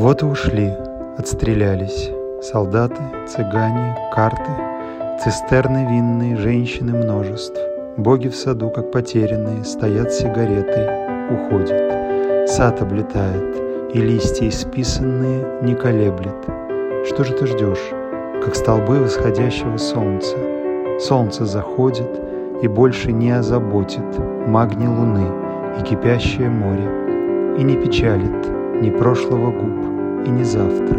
Вот и ушли, отстрелялись. Солдаты, цыгане, карты, цистерны винные, женщины множеств. Боги в саду, как потерянные, стоят сигаретой, уходят. Сад облетает, и листья исписанные не колеблет. Что же ты ждешь, как столбы восходящего солнца? Солнце заходит и больше не озаботит магни луны и кипящее море, и не печалит ни прошлого губ и ни завтра.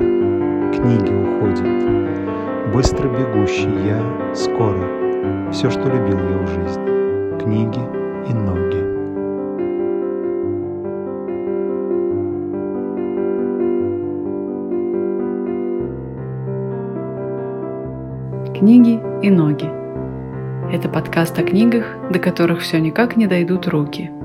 Книги уходят, быстро бегущий я, скоро, все, что любил я в жизни, книги и ноги. Книги и ноги. Это подкаст о книгах, до которых все никак не дойдут руки –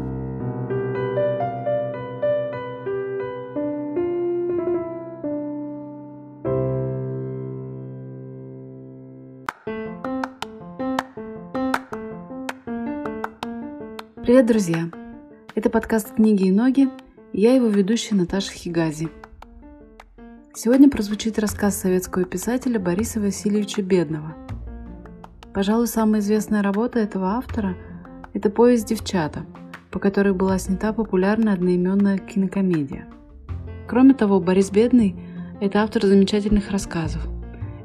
Привет, друзья! Это подкаст «Книги и ноги», и я его ведущая Наташа Хигази. Сегодня прозвучит рассказ советского писателя Бориса Васильевича Бедного. Пожалуй, самая известная работа этого автора – это повесть «Девчата», по которой была снята популярная одноименная кинокомедия. Кроме того, Борис Бедный – это автор замечательных рассказов.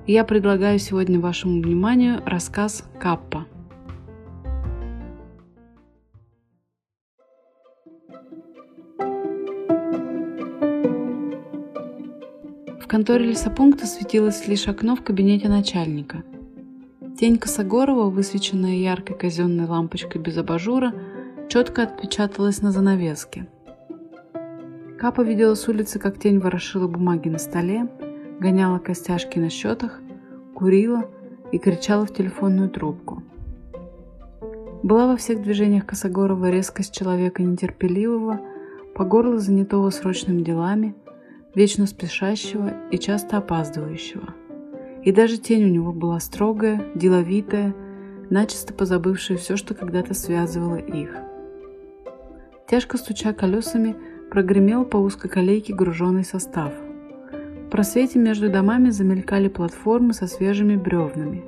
И я предлагаю сегодня вашему вниманию рассказ «Каппа». Конторе лесопункта светилось лишь окно в кабинете начальника. Тень Косогорова, высвеченная яркой казенной лампочкой без абажура, четко отпечаталась на занавеске. Капа видела с улицы, как тень ворошила бумаги на столе, гоняла костяшки на счетах, курила и кричала в телефонную трубку. Была во всех движениях Косогорова резкость человека нетерпеливого, по горло занятого срочными делами – вечно спешащего и часто опаздывающего. И даже тень у него была строгая, деловитая, начисто позабывшая все, что когда-то связывало их. Тяжко стуча колесами, прогремел по узкой колейке груженный состав. В просвете между домами замелькали платформы со свежими бревнами.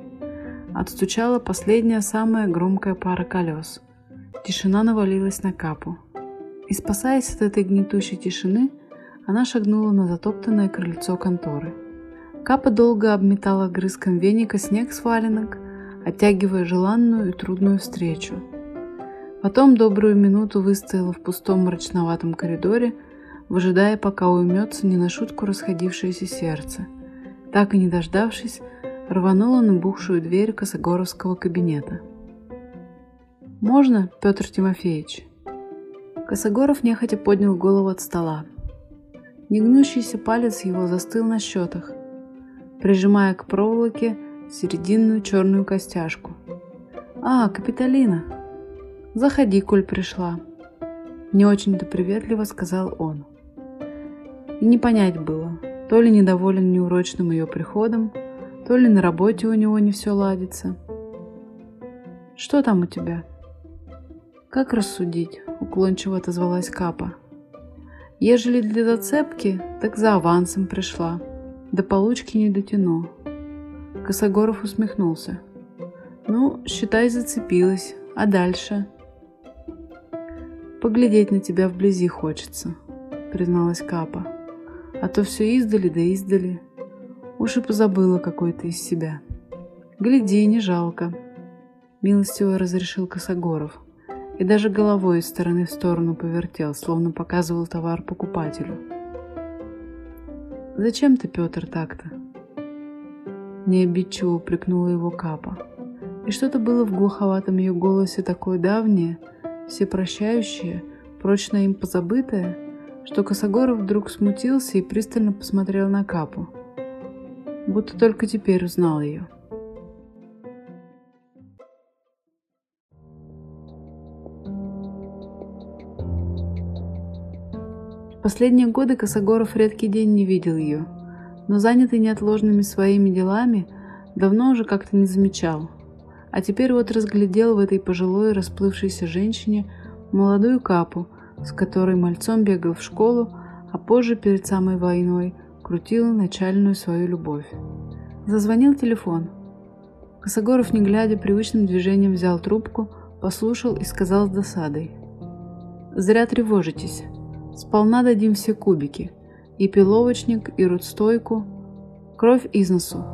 Отстучала последняя самая громкая пара колес. Тишина навалилась на капу. И спасаясь от этой гнетущей тишины, она шагнула на затоптанное крыльцо конторы. Капа долго обметала грызком веника снег с валенок, оттягивая желанную и трудную встречу. Потом добрую минуту выстояла в пустом мрачноватом коридоре, выжидая, пока уймется не на шутку расходившееся сердце. Так и не дождавшись, рванула на бухшую дверь Косогоровского кабинета. «Можно, Петр Тимофеевич?» Косогоров нехотя поднял голову от стола. Негнущийся палец его застыл на счетах, прижимая к проволоке серединную черную костяшку. «А, Капитолина! Заходи, коль пришла!» Не очень-то приветливо сказал он. И не понять было, то ли недоволен неурочным ее приходом, то ли на работе у него не все ладится. «Что там у тебя?» «Как рассудить?» — уклончиво отозвалась Капа. Ежели для зацепки, так за авансом пришла. До получки не дотяну. Косогоров усмехнулся. Ну, считай, зацепилась. А дальше? Поглядеть на тебя вблизи хочется, призналась Капа. А то все издали да издали. Уж и позабыла какой-то из себя. Гляди, не жалко. Милостиво разрешил Косогоров и даже головой из стороны в сторону повертел, словно показывал товар покупателю. «Зачем ты, Петр, так-то?» Необидчиво упрекнула его Капа. И что-то было в глуховатом ее голосе такое давнее, всепрощающее, прочно им позабытое, что Косогоров вдруг смутился и пристально посмотрел на Капу, будто только теперь узнал ее. Последние годы Косогоров редкий день не видел ее, но занятый неотложными своими делами, давно уже как-то не замечал. А теперь вот разглядел в этой пожилой расплывшейся женщине молодую капу, с которой мальцом бегал в школу, а позже, перед самой войной, крутил начальную свою любовь. Зазвонил телефон. Косогоров, не глядя, привычным движением взял трубку, послушал и сказал с досадой. «Зря тревожитесь. Сполна дадим все кубики. И пиловочник, и рудстойку. Кровь из носу.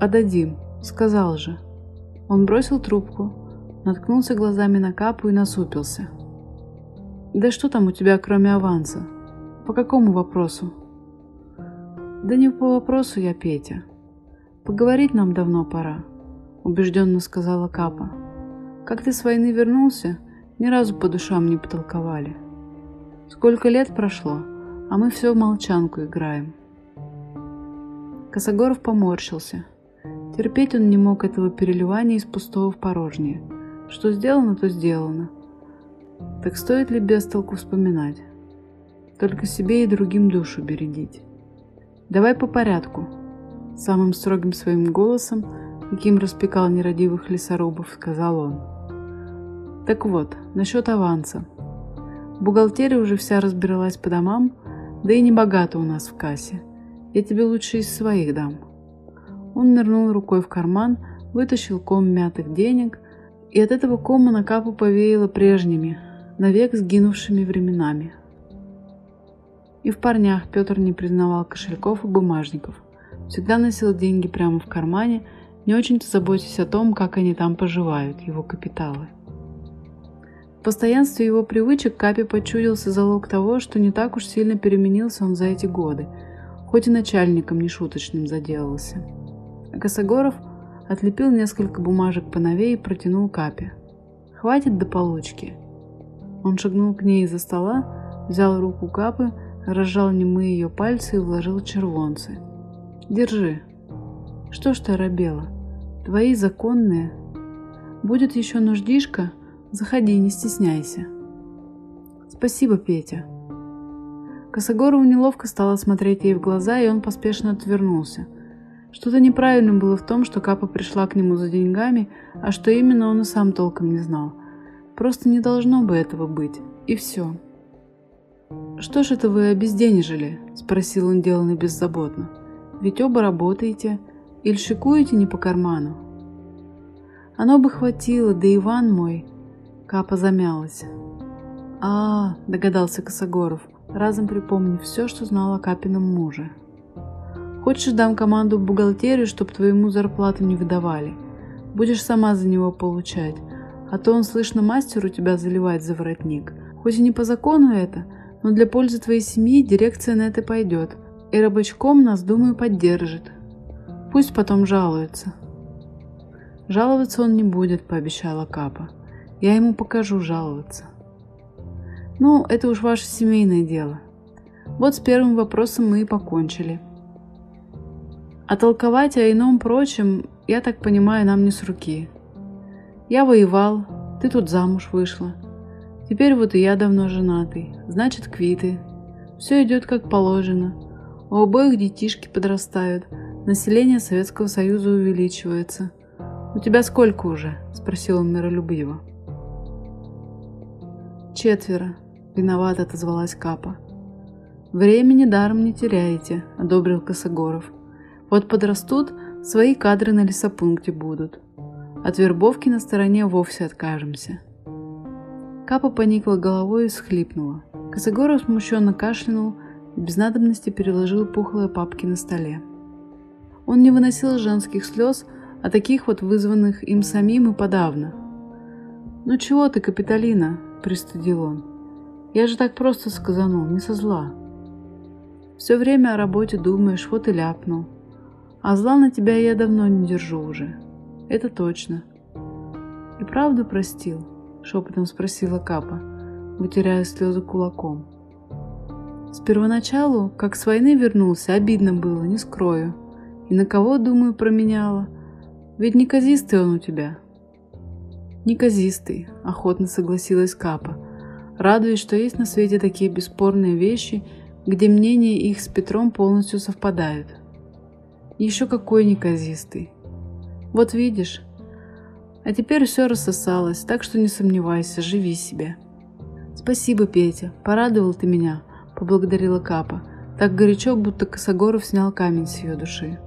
Отдадим. Сказал же». Он бросил трубку, наткнулся глазами на капу и насупился. «Да что там у тебя, кроме аванса? По какому вопросу?» «Да не по вопросу я, Петя. Поговорить нам давно пора», — убежденно сказала Капа. «Как ты с войны вернулся, ни разу по душам не потолковали. Сколько лет прошло, а мы все в молчанку играем». Косогоров поморщился. Терпеть он не мог этого переливания из пустого в порожнее. Что сделано, то сделано. Так стоит ли без толку вспоминать? Только себе и другим душу бередить. Давай по порядку. Самым строгим своим голосом, каким распекал нерадивых лесорубов, сказал он. Так вот, насчет аванса. Бухгалтерия уже вся разбиралась по домам, да и не богато у нас в кассе. Я тебе лучше из своих дам. Он нырнул рукой в карман, вытащил ком мятых денег, и от этого кома на капу повеяло прежними, навек сгинувшими временами. И в парнях Петр не признавал кошельков и бумажников. Всегда носил деньги прямо в кармане, не очень-то заботясь о том, как они там поживают, его капиталы. В постоянстве его привычек Капе почудился залог того, что не так уж сильно переменился он за эти годы, хоть и начальником нешуточным заделался. Косогоров отлепил несколько бумажек поновее и протянул Капе. «Хватит до получки». Он шагнул к ней из-за стола, взял руку Капы, разжал немые ее пальцы и вложил червонцы. «Держи». «Что ж ты оробела? Твои законные. Будет еще нуждишка? Заходи, не стесняйся». «Спасибо, Петя». Косогорову неловко стало смотреть ей в глаза, и он поспешно отвернулся – что-то неправильным было в том, что Капа пришла к нему за деньгами, а что именно он и сам толком не знал. Просто не должно бы этого быть. И все. «Что ж это вы обезденежили?» – спросил он деланно беззаботно. «Ведь оба работаете. Или шикуете не по карману?» «Оно бы хватило, да Иван мой...» Капа замялась. «А, — догадался Косогоров, разом припомнив все, что знал о Капином муже. Хочешь, дам команду в бухгалтерию, чтобы твоему зарплату не выдавали. Будешь сама за него получать. А то он, слышно, мастеру тебя заливать за воротник. Хоть и не по закону это, но для пользы твоей семьи дирекция на это пойдет. И рабочком нас, думаю, поддержит. Пусть потом жалуется. Жаловаться он не будет, пообещала Капа. Я ему покажу жаловаться. Ну, это уж ваше семейное дело. Вот с первым вопросом мы и покончили. А толковать о ином прочем, я так понимаю, нам не с руки. Я воевал, ты тут замуж вышла. Теперь вот и я давно женатый, значит квиты. Все идет как положено. У обоих детишки подрастают, население Советского Союза увеличивается. «У тебя сколько уже?» – спросил он миролюбиво. «Четверо», – виновато отозвалась Капа. «Времени даром не теряете», – одобрил Косогоров. Вот подрастут, свои кадры на лесопункте будут. От вербовки на стороне вовсе откажемся. Капа поникла головой и схлипнула. Косогоров смущенно кашлянул и без надобности переложил пухлые папки на столе. Он не выносил женских слез, а таких вот вызванных им самим и подавно. «Ну чего ты, Капитолина?» – пристыдил он. «Я же так просто сказанул, не со зла. Все время о работе думаешь, вот и ляпнул. А зла на тебя я давно не держу уже. Это точно. И правду простил? Шепотом спросила Капа, вытирая слезы кулаком. С первоначалу, как с войны вернулся, обидно было, не скрою. И на кого, думаю, променяла? Ведь неказистый он у тебя. Неказистый, охотно согласилась Капа, радуясь, что есть на свете такие бесспорные вещи, где мнения их с Петром полностью совпадают. Еще какой неказистый. Вот видишь. А теперь все рассосалось, так что не сомневайся, живи себе. Спасибо, Петя, порадовал ты меня. поблагодарила Капа, так горячо, будто Косогоров снял камень с ее души.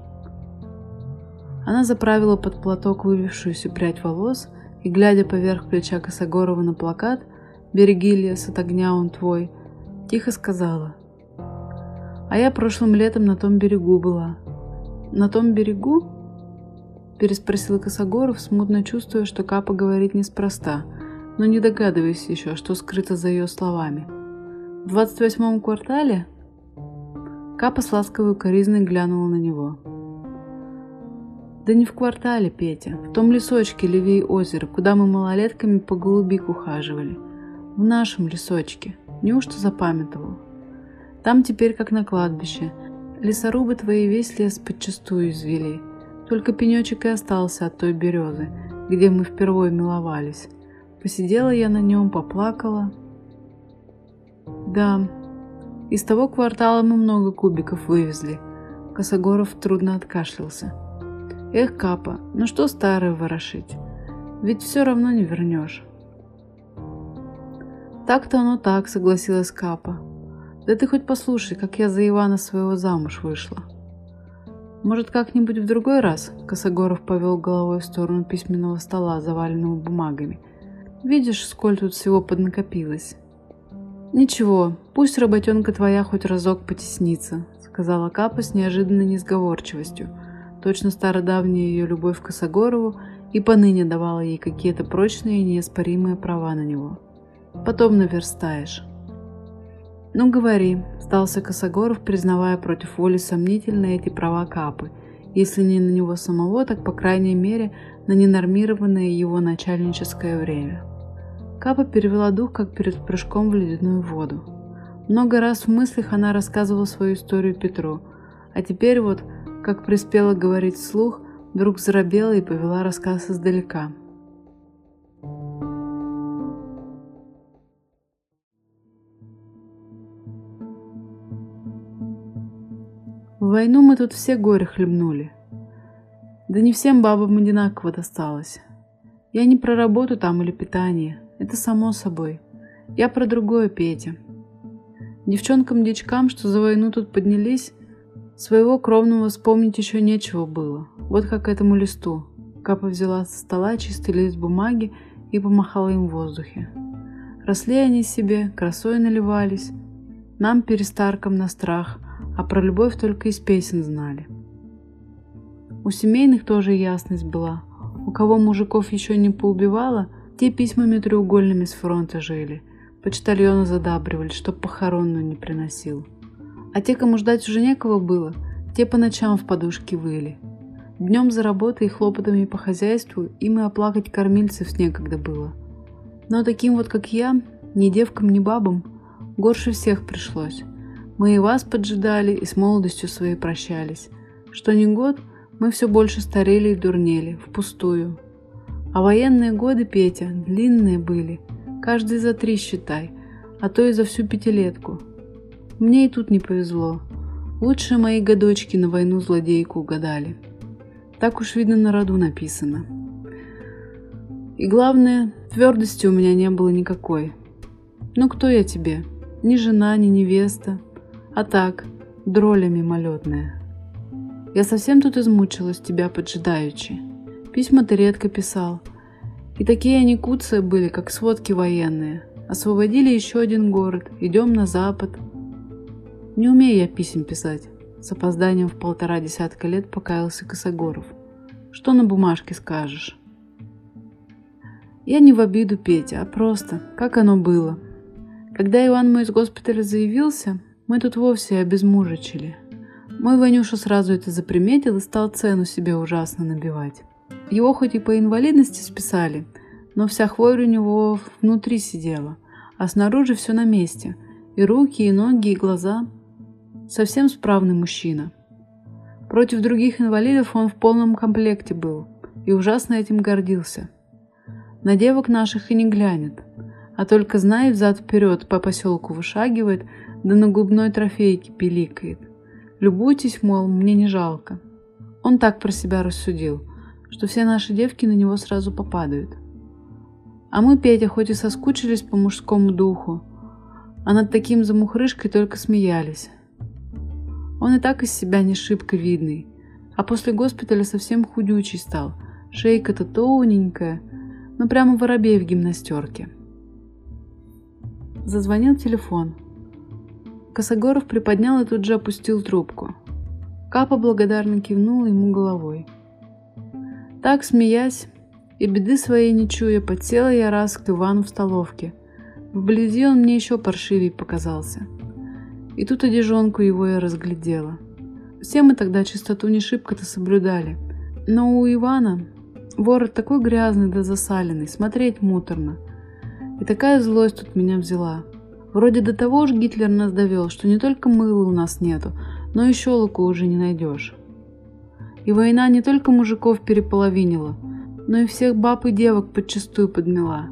Она заправила под платок вывившуюся прядь волос и, глядя поверх плеча Косогорова на плакат «Береги лес от огня, он твой», тихо сказала. «А я прошлым летом на том берегу была». «На том берегу?» Переспросил Косогоров, смутно чувствуя, что Капа говорит неспроста, но не догадываясь еще, что скрыто за ее словами. «В двадцать восьмом квартале?» Капа с ласковой укоризной глянула на него. Да не в квартале, Петя, в том лесочке левее озера, куда мы малолетками по голубик ухаживали. В нашем лесочке. Неужто запамятовал? Там теперь как на кладбище. Лесорубы твои весь лес подчастую извели. Только пенечек и остался от той березы, где мы впервые миловались. Посидела я на нем, поплакала. Да, из того квартала мы много кубиков вывезли. Косогоров трудно откашлялся. Эх, Капа, ну что старое ворошить? Ведь все равно не вернешь. Так-то оно так, согласилась Капа. Да ты хоть послушай, как я за Ивана своего замуж вышла. Может, как-нибудь в другой раз? Косогоров повел головой в сторону письменного стола, заваленного бумагами. Видишь, сколь тут всего поднакопилось. Ничего, пусть работенка твоя хоть разок потеснится, сказала Капа с неожиданной несговорчивостью – Точно стародавняя ее любовь к Косогорову и поныне давала ей какие-то прочные и неоспоримые права на него. Потом наверстаешь. «Ну, говори», – стался Косогоров, признавая против воли сомнительные эти права Капы, если не на него самого, так, по крайней мере, на ненормированное его начальническое время. Капа перевела дух, как перед прыжком в ледяную воду. Много раз в мыслях она рассказывала свою историю Петру, а теперь вот как приспела говорить вслух, вдруг заробела и повела рассказ издалека. В войну мы тут все горе хлебнули. Да не всем бабам одинаково досталось. Я не про работу там или питание, это само собой. Я про другое, Петя. Девчонкам-дичкам, что за войну тут поднялись, Своего кровного вспомнить еще нечего было. Вот как этому листу. Капа взяла со стола чистый лист бумаги и помахала им в воздухе. Росли они себе, красой наливались. Нам, перестаркам, на страх, а про любовь только из песен знали. У семейных тоже ясность была. У кого мужиков еще не поубивало, те письмами треугольными с фронта жили. Почтальона задабривали, чтоб похоронную не приносил. А те, кому ждать уже некого было, те по ночам в подушке выли. Днем за работой и хлопотами по хозяйству им и оплакать кормильцев некогда было. Но таким вот, как я, ни девкам, ни бабам, горше всех пришлось. Мы и вас поджидали, и с молодостью своей прощались. Что ни год, мы все больше старели и дурнели, впустую. А военные годы, Петя, длинные были, каждый за три считай, а то и за всю пятилетку – мне и тут не повезло. Лучшие мои годочки на войну злодейку угадали. Так уж видно на роду написано. И главное, твердости у меня не было никакой. Ну кто я тебе? Ни жена, ни невеста. А так, дроля мимолетная. Я совсем тут измучилась тебя поджидаючи. Письма ты редко писал. И такие они куцы были, как сводки военные. Освободили еще один город, идем на запад, не умею я писем писать. С опозданием в полтора десятка лет покаялся Косогоров. Что на бумажке скажешь? Я не в обиду, Петя, а просто, как оно было. Когда Иван мой из госпиталя заявился, мы тут вовсе обезмужичили. Мой Ванюша сразу это заприметил и стал цену себе ужасно набивать. Его хоть и по инвалидности списали, но вся хворь у него внутри сидела, а снаружи все на месте. И руки, и ноги, и глаза – совсем справный мужчина. Против других инвалидов он в полном комплекте был и ужасно этим гордился. На девок наших и не глянет, а только знает взад-вперед по поселку вышагивает, да на губной трофейке пиликает. Любуйтесь, мол, мне не жалко. Он так про себя рассудил, что все наши девки на него сразу попадают. А мы, Петя, хоть и соскучились по мужскому духу, а над таким замухрышкой только смеялись. Он и так из себя не шибко видный, а после госпиталя совсем худючий стал. Шейка-то тоненькая, но прямо воробей в гимнастерке. Зазвонил телефон. Косогоров приподнял и тут же опустил трубку. Капа благодарно кивнула ему головой. Так, смеясь и беды своей не чуя, подсела я раз к Ивану в столовке. Вблизи он мне еще паршивей показался. И тут одежонку его я разглядела. Все мы тогда чистоту не шибко-то соблюдали. Но у Ивана ворот такой грязный да засаленный, смотреть муторно. И такая злость тут меня взяла. Вроде до того же Гитлер нас довел, что не только мыла у нас нету, но и щелоку уже не найдешь. И война не только мужиков переполовинила, но и всех баб и девок подчастую подмела.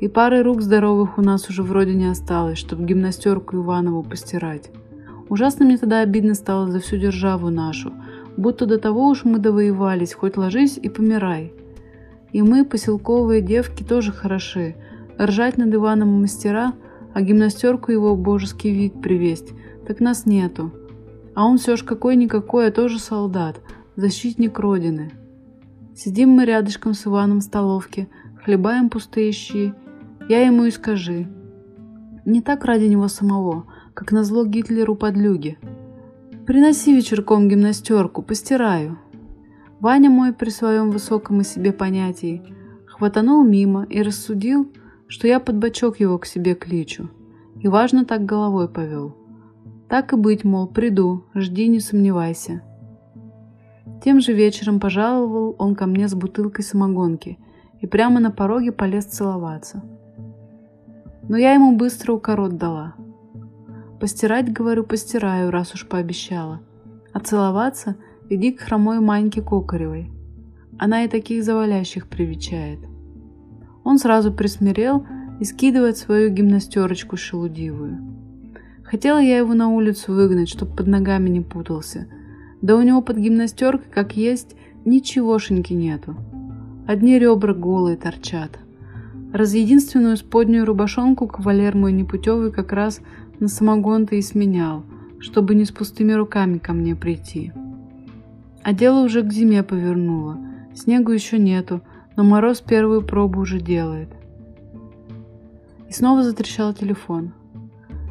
И пары рук здоровых у нас уже вроде не осталось, чтобы гимнастерку Иванову постирать. Ужасно мне тогда обидно стало за всю державу нашу, будто до того уж мы довоевались, хоть ложись и помирай. И мы, поселковые девки, тоже хороши. Ржать над Иваном мастера, а гимнастерку его божеский вид привесть, так нас нету. А он все ж какой-никакой, а тоже солдат, защитник Родины. Сидим мы рядышком с Иваном в столовке, хлебаем пустые щи. Я ему и скажи. Не так ради него самого, как назло Гитлеру подлюги. Приноси вечерком гимнастерку, постираю. Ваня мой при своем высоком и себе понятии хватанул мимо и рассудил, что я под бочок его к себе кличу. И важно так головой повел. Так и быть, мол, приду, жди, не сомневайся. Тем же вечером пожаловал он ко мне с бутылкой самогонки и прямо на пороге полез целоваться. Но я ему быстро укорот дала. Постирать, говорю, постираю, раз уж пообещала. А целоваться иди к хромой Маньке Кокаревой. Она и таких завалящих привечает. Он сразу присмирел и скидывает свою гимнастерочку шелудивую. Хотела я его на улицу выгнать, чтоб под ногами не путался. Да у него под гимнастеркой, как есть, ничегошеньки нету. Одни ребра голые торчат. Раз единственную споднюю рубашонку кавалер мой непутевый как раз на самогон-то и сменял, чтобы не с пустыми руками ко мне прийти. А дело уже к зиме повернуло. Снегу еще нету, но мороз первую пробу уже делает. И снова затрещал телефон.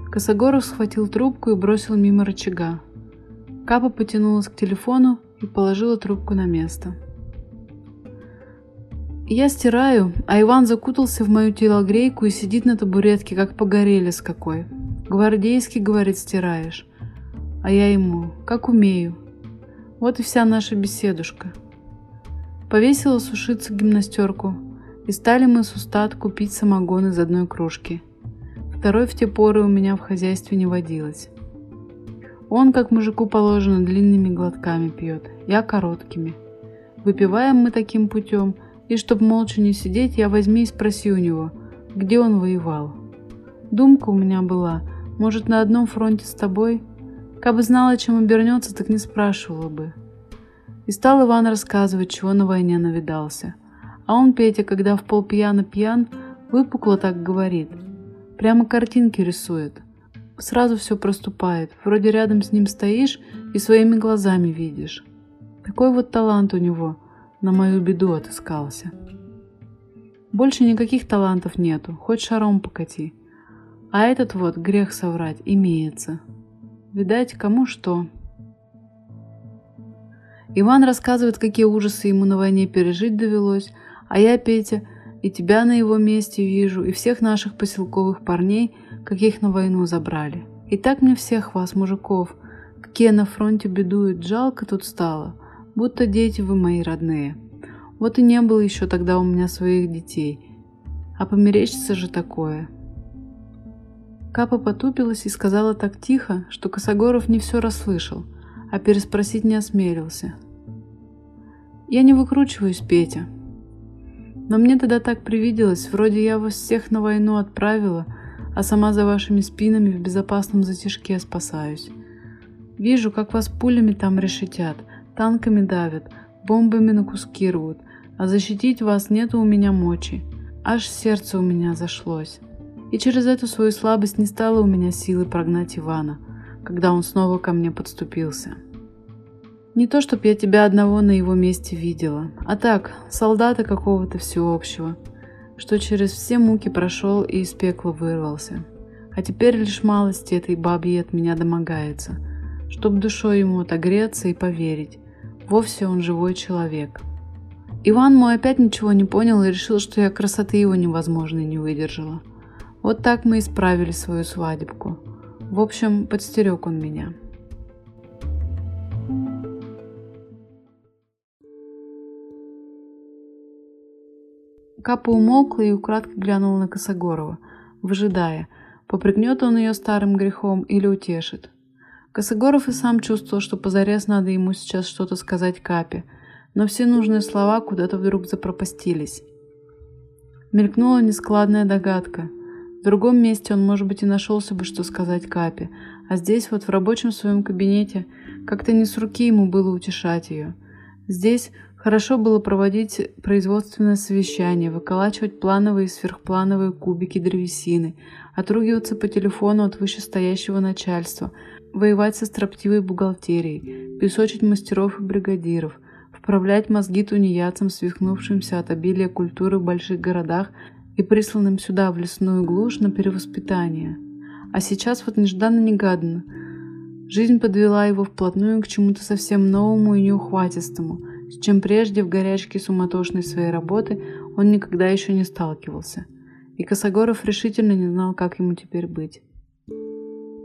Косогоров схватил трубку и бросил мимо рычага. Капа потянулась к телефону и положила трубку на место. Я стираю, а Иван закутался в мою телогрейку и сидит на табуретке, как погорели с какой. Гвардейский, говорит, стираешь. А я ему, как умею. Вот и вся наша беседушка. Повесила сушиться гимнастерку, и стали мы с устатку пить самогон из одной кружки – Второй в те поры у меня в хозяйстве не водилось. Он, как мужику положено, длинными глотками пьет, я короткими. Выпиваем мы таким путем, и чтоб молча не сидеть, я возьми и спроси у него, где он воевал. Думка у меня была, может, на одном фронте с тобой? Кабы знала, чем обернется, так не спрашивала бы. И стал Иван рассказывать, чего на войне навидался. А он, Петя, когда в пол пьяно пьян, выпукло так говорит – Прямо картинки рисует. Сразу все проступает. Вроде рядом с ним стоишь и своими глазами видишь. Такой вот талант у него на мою беду отыскался. Больше никаких талантов нету, хоть шаром покати. А этот вот, грех соврать, имеется. Видать, кому что. Иван рассказывает, какие ужасы ему на войне пережить довелось, а я, Петя, и тебя на его месте вижу, и всех наших поселковых парней, каких на войну забрали. И так мне всех вас, мужиков, какие на фронте бедуют, жалко тут стало, будто дети вы мои родные. Вот и не было еще тогда у меня своих детей. А померечься же такое. Капа потупилась и сказала так тихо, что Косогоров не все расслышал, а переспросить не осмелился. «Я не выкручиваюсь, Петя», но мне тогда так привиделось, вроде я вас всех на войну отправила, а сама за вашими спинами в безопасном затишке спасаюсь. Вижу, как вас пулями там решетят, танками давят, бомбами на куски рвут, а защитить вас нету у меня мочи. Аж сердце у меня зашлось. И через эту свою слабость не стало у меня силы прогнать Ивана, когда он снова ко мне подступился. Не то, чтоб я тебя одного на его месте видела, а так, солдата какого-то всеобщего, что через все муки прошел и из пекла вырвался. А теперь лишь малости этой бабьи от меня домогается, чтоб душой ему отогреться и поверить, вовсе он живой человек. Иван мой опять ничего не понял и решил, что я красоты его невозможной не выдержала. Вот так мы и справили свою свадебку. В общем, подстерег он меня. Капа умолкла и украдкой глянула на Косогорова, выжидая, попрыгнет он ее старым грехом или утешит. Косогоров и сам чувствовал, что позарез надо ему сейчас что-то сказать Капе, но все нужные слова куда-то вдруг запропастились. Мелькнула нескладная догадка. В другом месте он, может быть, и нашелся бы, что сказать Капе, а здесь вот в рабочем своем кабинете как-то не с руки ему было утешать ее. Здесь Хорошо было проводить производственное совещание, выколачивать плановые и сверхплановые кубики древесины, отругиваться по телефону от вышестоящего начальства, воевать со строптивой бухгалтерией, песочить мастеров и бригадиров, вправлять мозги тунеядцам, свихнувшимся от обилия культуры в больших городах и присланным сюда в лесную глушь на перевоспитание. А сейчас вот нежданно-негаданно жизнь подвела его вплотную к чему-то совсем новому и неухватистому – с чем прежде в горячке суматошной своей работы он никогда еще не сталкивался. И Косогоров решительно не знал, как ему теперь быть.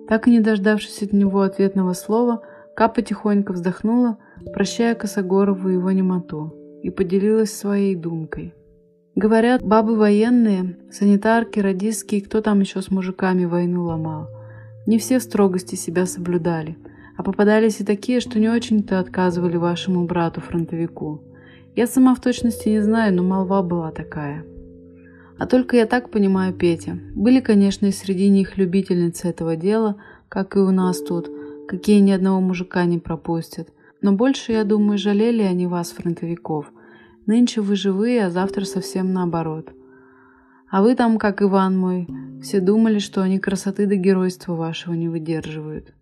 Так и не дождавшись от него ответного слова, Капа тихонько вздохнула, прощая Косогорову его немоту, и поделилась своей думкой. Говорят, бабы военные, санитарки, радистки и кто там еще с мужиками войну ломал. Не все в строгости себя соблюдали – а попадались и такие, что не очень-то отказывали вашему брату-фронтовику. Я сама в точности не знаю, но молва была такая. А только я так понимаю Петя. Были, конечно, и среди них любительницы этого дела, как и у нас тут, какие ни одного мужика не пропустят. Но больше, я думаю, жалели они вас, фронтовиков. Нынче вы живые, а завтра совсем наоборот. А вы там, как Иван мой, все думали, что они красоты до геройства вашего не выдерживают.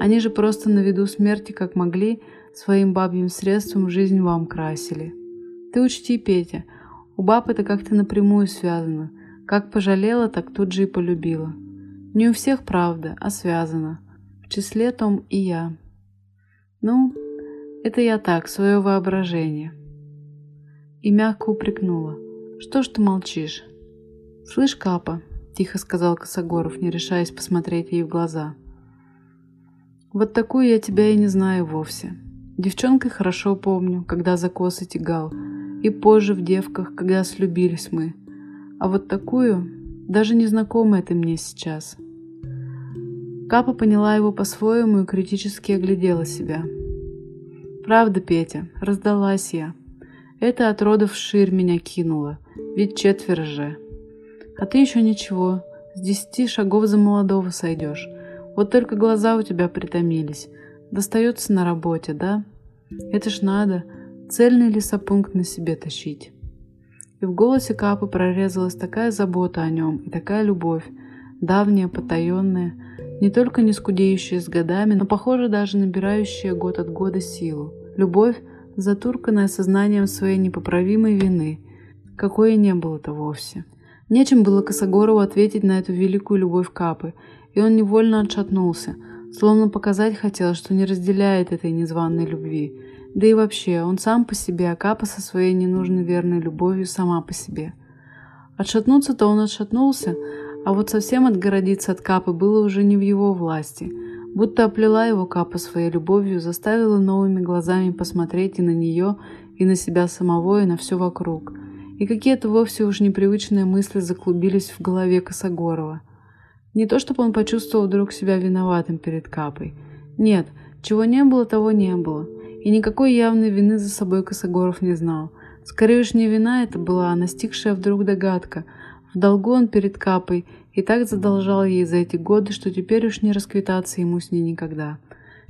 Они же просто на виду смерти, как могли, своим бабьим средством жизнь вам красили. Ты учти, Петя, у баб это как-то напрямую связано. Как пожалела, так тут же и полюбила. Не у всех правда, а связано. В числе том и я. Ну, это я так, свое воображение. И мягко упрекнула. Что ж ты молчишь? Слышь, Капа, тихо сказал Косогоров, не решаясь посмотреть ей в глаза. Вот такую я тебя и не знаю вовсе. Девчонкой хорошо помню, когда за косы тягал, и позже в девках, когда слюбились мы. А вот такую, даже незнакомая ты мне сейчас. Капа поняла его по-своему и критически оглядела себя. Правда, Петя, раздалась я. Это от родов ширь меня кинуло, ведь четверо же. А ты еще ничего, с десяти шагов за молодого сойдешь. Вот только глаза у тебя притомились. Достается на работе, да? Это ж надо. Цельный лесопункт на себе тащить. И в голосе Капы прорезалась такая забота о нем и такая любовь, давняя, потаенная, не только не скудеющая с годами, но, похоже, даже набирающая год от года силу. Любовь, затурканная сознанием своей непоправимой вины, какой и не было-то вовсе. Нечем было Косогорову ответить на эту великую любовь Капы, и он невольно отшатнулся, словно показать хотел, что не разделяет этой незваной любви. Да и вообще, он сам по себе, а Капа со своей ненужной верной любовью сама по себе. Отшатнуться-то он отшатнулся, а вот совсем отгородиться от Капы было уже не в его власти. Будто оплела его Капа своей любовью, заставила новыми глазами посмотреть и на нее, и на себя самого, и на все вокруг. И какие-то вовсе уж непривычные мысли заклубились в голове Косогорова – не то, чтобы он почувствовал вдруг себя виноватым перед Капой. Нет, чего не было, того не было. И никакой явной вины за собой Косогоров не знал. Скорее уж не вина это была, а настигшая вдруг догадка. В долгу он перед Капой и так задолжал ей за эти годы, что теперь уж не расквитаться ему с ней никогда.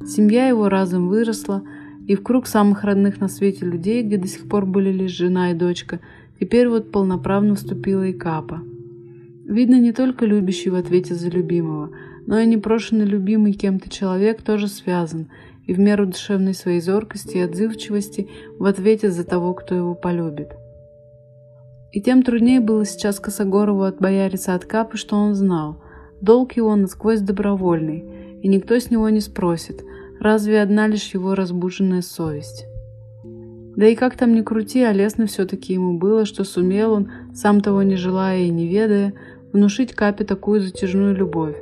Семья его разом выросла, и в круг самых родных на свете людей, где до сих пор были лишь жена и дочка, теперь вот полноправно вступила и Капа. Видно, не только любящий в ответе за любимого, но и непрошенный любимый кем-то человек тоже связан, и в меру душевной своей зоркости и отзывчивости в ответе за того, кто его полюбит. И тем труднее было сейчас Косогорову отбояриться от Капы, что он знал. Долг его насквозь добровольный, и никто с него не спросит, разве одна лишь его разбуженная совесть. Да и как там ни крути, а лестно все-таки ему было, что сумел он, сам того не желая и не ведая, внушить Капе такую затяжную любовь.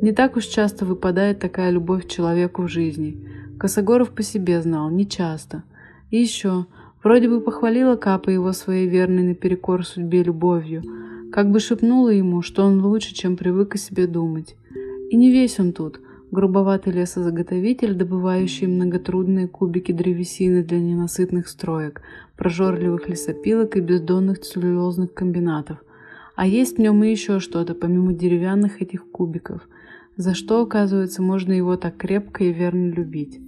Не так уж часто выпадает такая любовь человеку в жизни. Косогоров по себе знал, не часто. И еще, вроде бы похвалила Капа его своей верной наперекор судьбе любовью, как бы шепнула ему, что он лучше, чем привык о себе думать. И не весь он тут, грубоватый лесозаготовитель, добывающий многотрудные кубики древесины для ненасытных строек, прожорливых лесопилок и бездонных целлюлозных комбинатов. А есть в нем и еще что-то, помимо деревянных этих кубиков, за что, оказывается, можно его так крепко и верно любить.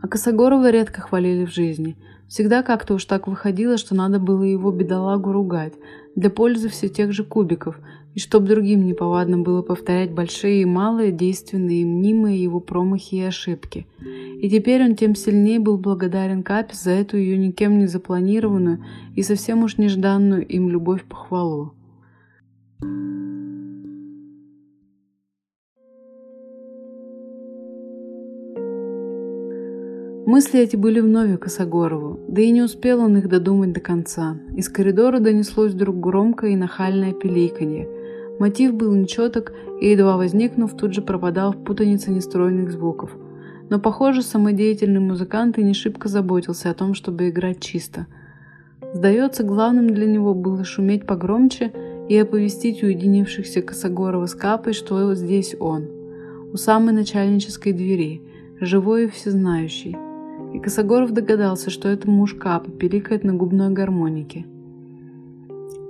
А Косогорова редко хвалили в жизни. Всегда как-то уж так выходило, что надо было его бедолагу ругать, для пользы все тех же кубиков, и чтоб другим неповадно было повторять большие и малые, действенные и мнимые его промахи и ошибки. И теперь он тем сильнее был благодарен Капе за эту ее никем не запланированную и совсем уж нежданную им любовь-похвалу. Мысли эти были вновь Косогорову, да и не успел он их додумать до конца. Из коридора донеслось вдруг громкое и нахальное пиликанье – Мотив был нечеток и, едва возникнув, тут же пропадал в путанице нестройных звуков. Но, похоже, самодеятельный музыкант и не шибко заботился о том, чтобы играть чисто. Сдается, главным для него было шуметь погромче и оповестить уединившихся Косогорова с Капой, что здесь он, у самой начальнической двери, живой и всезнающий. И Косогоров догадался, что это муж Капы пиликает на губной гармонике.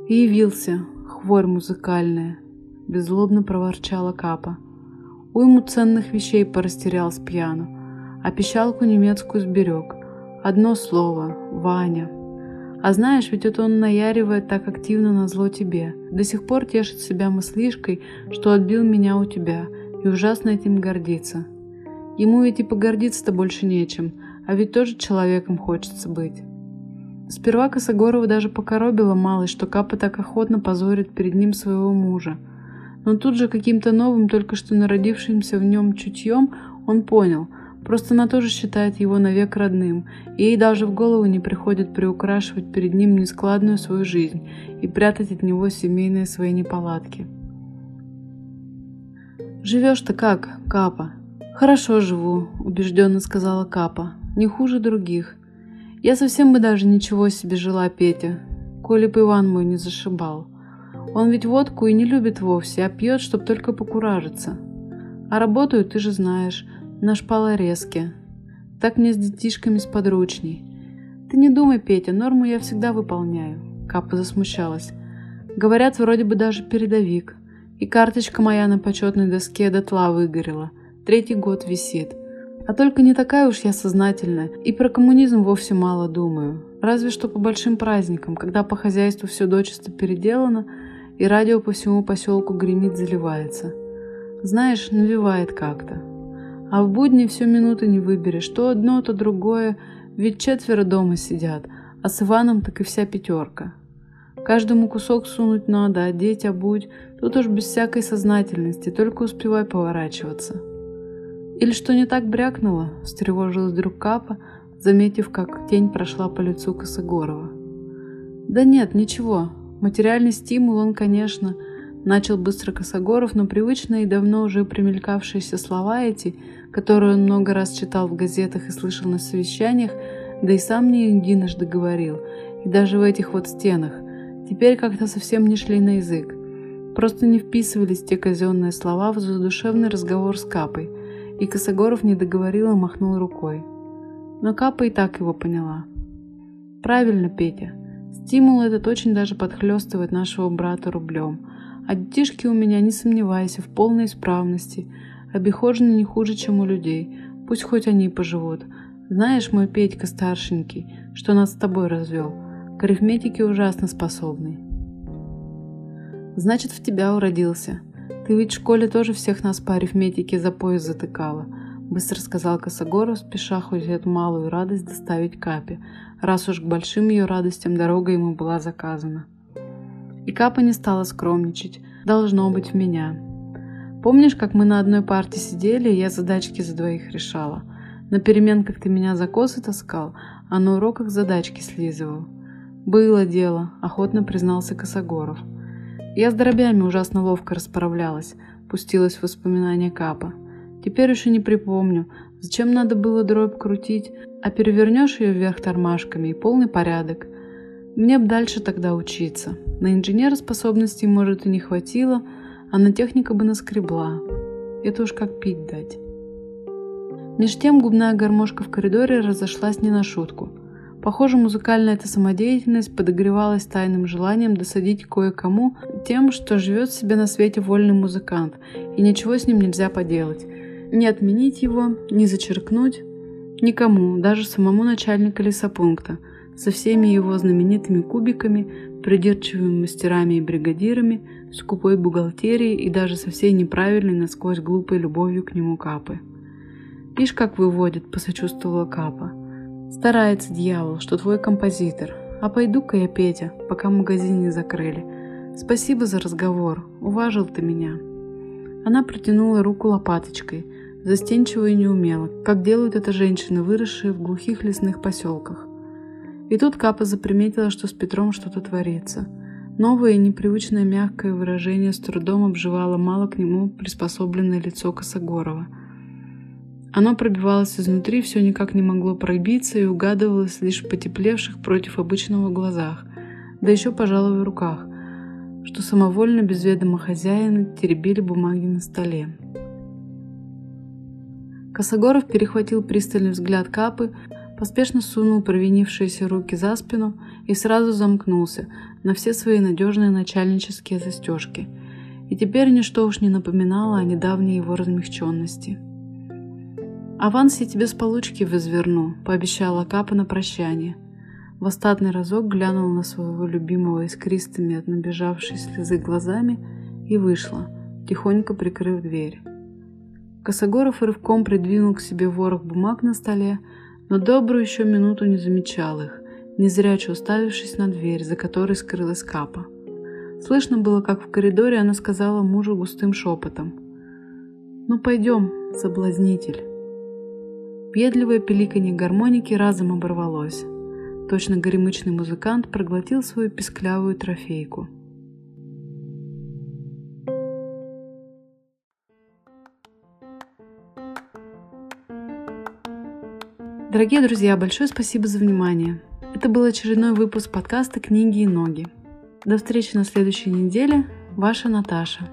И явился, хворь музыкальная», — беззлобно проворчала Капа. Уйму ценных вещей порастерял с пьяну, а пищалку немецкую сберег. Одно слово — Ваня. А знаешь, ведь это он наяривает так активно на зло тебе. До сих пор тешит себя мыслишкой, что отбил меня у тебя, и ужасно этим гордится. Ему ведь и погордиться-то больше нечем, а ведь тоже человеком хочется быть. Сперва Косогорова даже покоробила малость, что Капа так охотно позорит перед ним своего мужа. Но тут же каким-то новым, только что народившимся в нем чутьем, он понял, просто она тоже считает его навек родным, и ей даже в голову не приходит приукрашивать перед ним нескладную свою жизнь и прятать от него семейные свои неполадки. «Живешь-то как, Капа?» «Хорошо живу», — убежденно сказала Капа. «Не хуже других. Я совсем бы даже ничего себе жила, Петя, коли бы Иван мой не зашибал. Он ведь водку и не любит вовсе, а пьет, чтоб только покуражиться. А работаю, ты же знаешь, на шпалорезке. Так мне с детишками сподручней. Ты не думай, Петя, норму я всегда выполняю. Капа засмущалась. Говорят, вроде бы даже передовик. И карточка моя на почетной доске дотла выгорела. Третий год висит. А только не такая уж я сознательная, и про коммунизм вовсе мало думаю. Разве что по большим праздникам, когда по хозяйству все дочисто переделано, и радио по всему поселку гремит, заливается. Знаешь, навевает как-то. А в будни все минуты не выберешь, то одно, то другое, ведь четверо дома сидят, а с Иваном так и вся пятерка. Каждому кусок сунуть надо, одеть, обуть, тут уж без всякой сознательности, только успевай поворачиваться. Или что не так брякнуло, встревожилась вдруг Капа, заметив, как тень прошла по лицу Косогорова. Да нет, ничего. Материальный стимул он, конечно, начал быстро Косогоров, но привычные и давно уже примелькавшиеся слова эти, которые он много раз читал в газетах и слышал на совещаниях, да и сам не единожды говорил, и даже в этих вот стенах, теперь как-то совсем не шли на язык. Просто не вписывались те казенные слова в задушевный разговор с Капой – и Косогоров не договорил и махнул рукой. Но Капа и так его поняла. Правильно, Петя. Стимул этот очень даже подхлестывает нашего брата рублем. А детишки у меня, не сомневайся, в полной исправности. Обихожены не хуже, чем у людей. Пусть хоть они поживут. Знаешь, мой Петька старшенький, что нас с тобой развел, к арифметике ужасно способный. Значит, в тебя уродился. Ты ведь в школе тоже всех нас по арифметике за пояс затыкала. Быстро сказал Косогоров, спеша хоть эту малую радость доставить Капе, раз уж к большим ее радостям дорога ему была заказана. И Капа не стала скромничать. Должно быть в меня. Помнишь, как мы на одной парте сидели, и я задачки за двоих решала? На переменках ты меня за косы таскал, а на уроках задачки слизывал. Было дело, охотно признался Косогоров. Я с дробями ужасно ловко расправлялась, пустилась в воспоминания Капа. Теперь еще не припомню, зачем надо было дробь крутить, а перевернешь ее вверх тормашками и полный порядок. Мне б дальше тогда учиться. На инженера способностей, может, и не хватило, а на техника бы наскребла. Это уж как пить дать. Меж тем губная гармошка в коридоре разошлась не на шутку. Похоже, музыкальная эта самодеятельность подогревалась тайным желанием досадить кое-кому тем, что живет себе на свете вольный музыкант, и ничего с ним нельзя поделать. Не отменить его, не зачеркнуть. Никому, даже самому начальнику лесопункта, со всеми его знаменитыми кубиками, придирчивыми мастерами и бригадирами, скупой бухгалтерией и даже со всей неправильной насквозь глупой любовью к нему Капы. «Ишь, как выводит», — посочувствовала Капа. «Старается дьявол, что твой композитор. А пойду-ка я, Петя, пока магазин не закрыли. Спасибо за разговор, уважил ты меня». Она протянула руку лопаточкой, застенчиво и неумело, как делают это женщины, выросшие в глухих лесных поселках. И тут Капа заприметила, что с Петром что-то творится. Новое и непривычное мягкое выражение с трудом обживало мало к нему приспособленное лицо Косогорова – оно пробивалось изнутри, все никак не могло пробиться и угадывалось лишь в потеплевших против обычного глазах, да еще, пожалуй, в руках, что самовольно, без ведома хозяина, теребили бумаги на столе. Косогоров перехватил пристальный взгляд Капы, поспешно сунул провинившиеся руки за спину и сразу замкнулся на все свои надежные начальнические застежки. И теперь ничто уж не напоминало о недавней его размягченности. «Аванс я тебе с получки возверну», — пообещала Капа на прощание. В остатный разок глянул на своего любимого искристыми от набежавшей слезы глазами и вышла, тихонько прикрыв дверь. Косогоров рывком придвинул к себе ворох бумаг на столе, но добрую еще минуту не замечал их, незряче уставившись на дверь, за которой скрылась Капа. Слышно было, как в коридоре она сказала мужу густым шепотом. «Ну пойдем, соблазнитель». Въедливое пиликанье гармоники разом оборвалось. Точно горемычный музыкант проглотил свою песклявую трофейку. Дорогие друзья, большое спасибо за внимание. Это был очередной выпуск подкаста «Книги и ноги». До встречи на следующей неделе. Ваша Наташа.